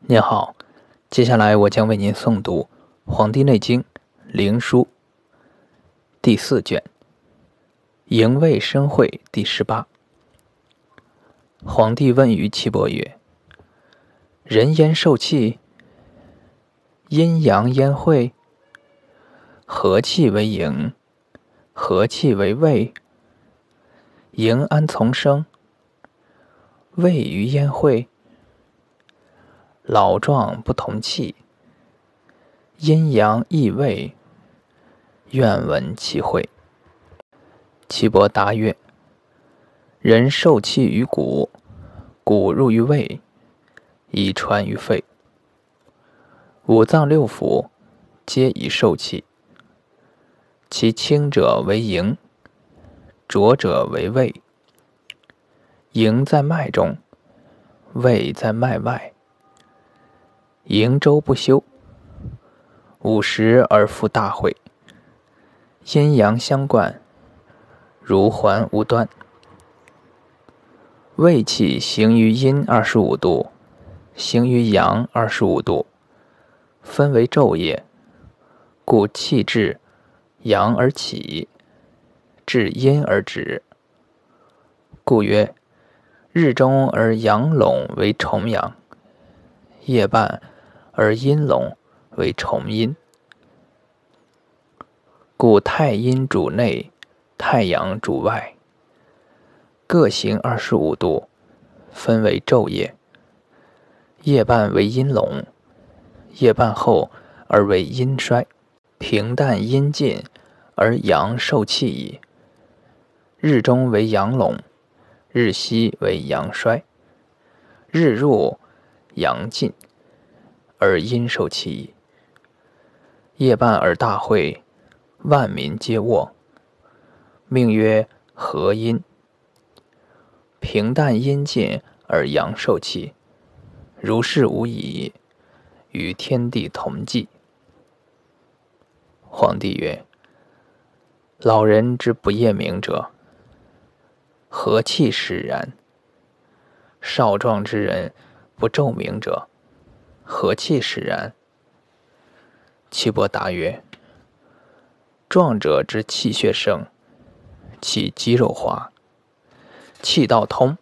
您好，接下来我将为您诵读《黄帝内经·灵枢》第四卷《营卫生会》第十八。皇帝问于岐伯曰：“人焉受气？阴阳焉会？何气为营？何气为卫？营安从生？卫于焉会？”老壮不同气，阴阳异位，愿闻其会。岐伯答曰：人受气于骨，骨入于胃，以传于肺。五脏六腑皆以受气，其轻者为营，浊者为胃。营在脉中，胃在脉外。营周不休，五十而复大会，阴阳相贯，如环无端。胃气行于阴二十五度，行于阳二十五度，分为昼夜，故气至阳而起，至阴而止。故曰：日中而阳拢为重阳，夜半。而阴隆为重阴，故太阴主内，太阳主外，各行二十五度，分为昼夜。夜半为阴隆，夜半后而为阴衰，平淡阴尽而阳受气矣。日中为阳隆，日西为阳衰，日入阳尽。而阴受其矣。夜半而大会，万民皆卧，命曰和阴。平淡阴尽而阳受气，如是无已，与天地同济。皇帝曰：老人之不夜明者，何气使然？少壮之人不昼明者？和气使然？岐伯答曰：“壮者之气血盛，其肌肉滑，气道通，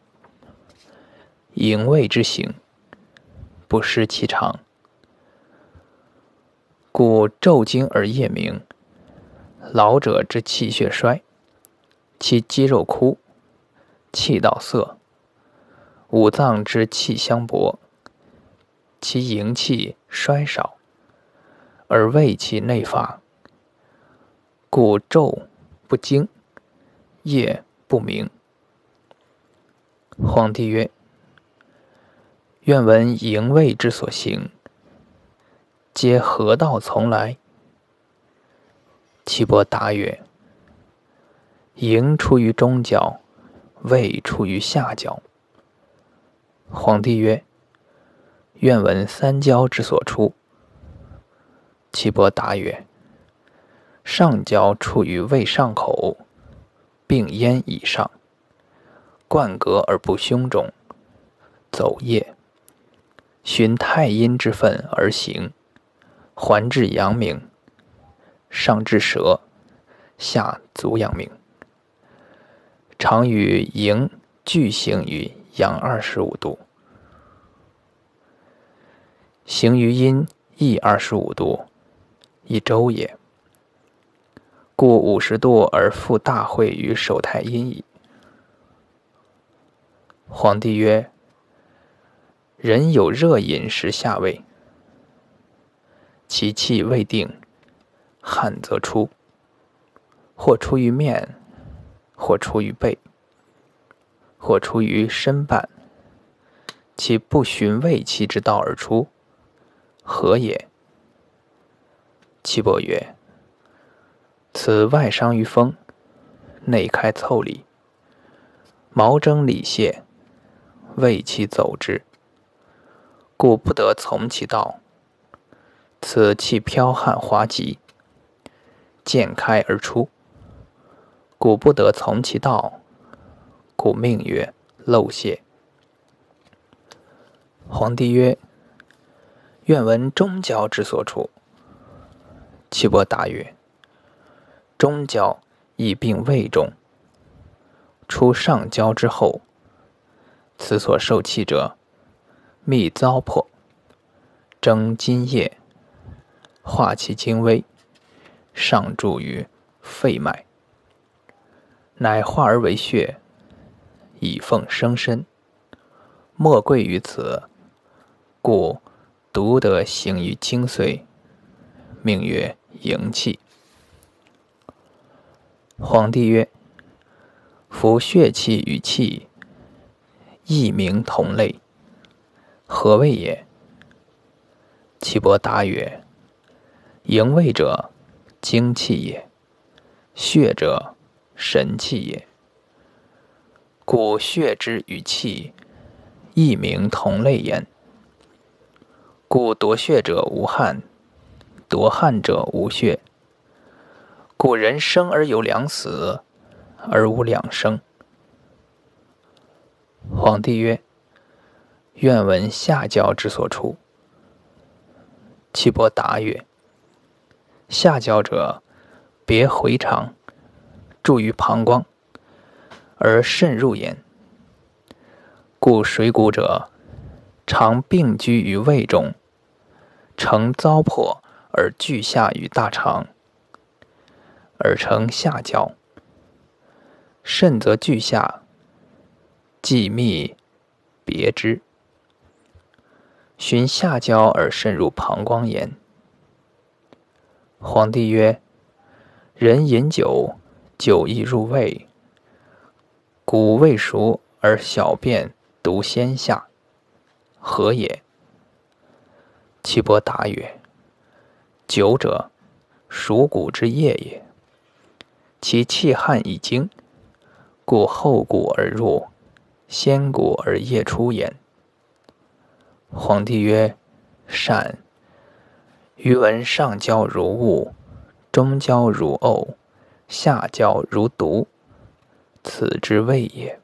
营卫之行，不失其常。故昼精而夜明。老者之气血衰，其肌肉枯，气道涩，五脏之气相搏。”其营气衰少，而胃气内乏，故昼不精，夜不明。皇帝曰：“愿闻营卫之所行，皆何道从来？”岐伯答曰：“营出于中焦，胃出于下焦。”皇帝曰。愿闻三焦之所出。岐伯答曰：上焦出于胃上口，病咽以上，贯膈而不胸中，走液，循太阴之分而行，环至阳明，上至舌，下足阳明，常与营俱行于阳二十五度。行于阴亦二十五度，一周也。故五十度而复大会于手太阴矣。皇帝曰：人有热饮食下胃，其气未定，汗则出，或出于面，或出于背，或出于身半，其不循胃气之道而出。何也？岐伯曰：“此外伤于风，内开腠理，毛征里泄，胃气走之，故不得从其道。此气剽悍滑急，渐开而出，故不得从其道，故命曰漏泄。”皇帝曰。愿闻中焦之所处。岐伯答曰：中焦亦并胃中，出上焦之后，此所受气者，密糟粕，蒸津液，化其精微，上注于肺脉，乃化而为血，以奉生身。莫贵于此，故独得行于精髓，名曰营气。皇帝曰：“夫血气与气，异名同类，何谓也？”岐伯答曰：“营卫者，精气也；血者，神气也。故血之与气。”异名同类焉，故夺血者无汗，夺汗者无血。故人生而有两死，而无两生。皇帝曰：“愿闻下焦之所出。”岐伯答曰：“下焦者，别回肠，注于膀胱，而渗入焉。”故水谷者，常并居于胃中，成糟粕而聚下于大肠，而成下焦。肾则聚下，既密别之，循下焦而渗入膀胱焉。皇帝曰：人饮酒，酒易入胃，谷未熟而小便。独先下，何也？岐伯答曰：“久者，属谷之液也。其气汗已精，故后谷而入，先谷而液出焉。”皇帝曰：“善。余闻上焦如雾，中焦如沤，下焦如毒，此之谓也。”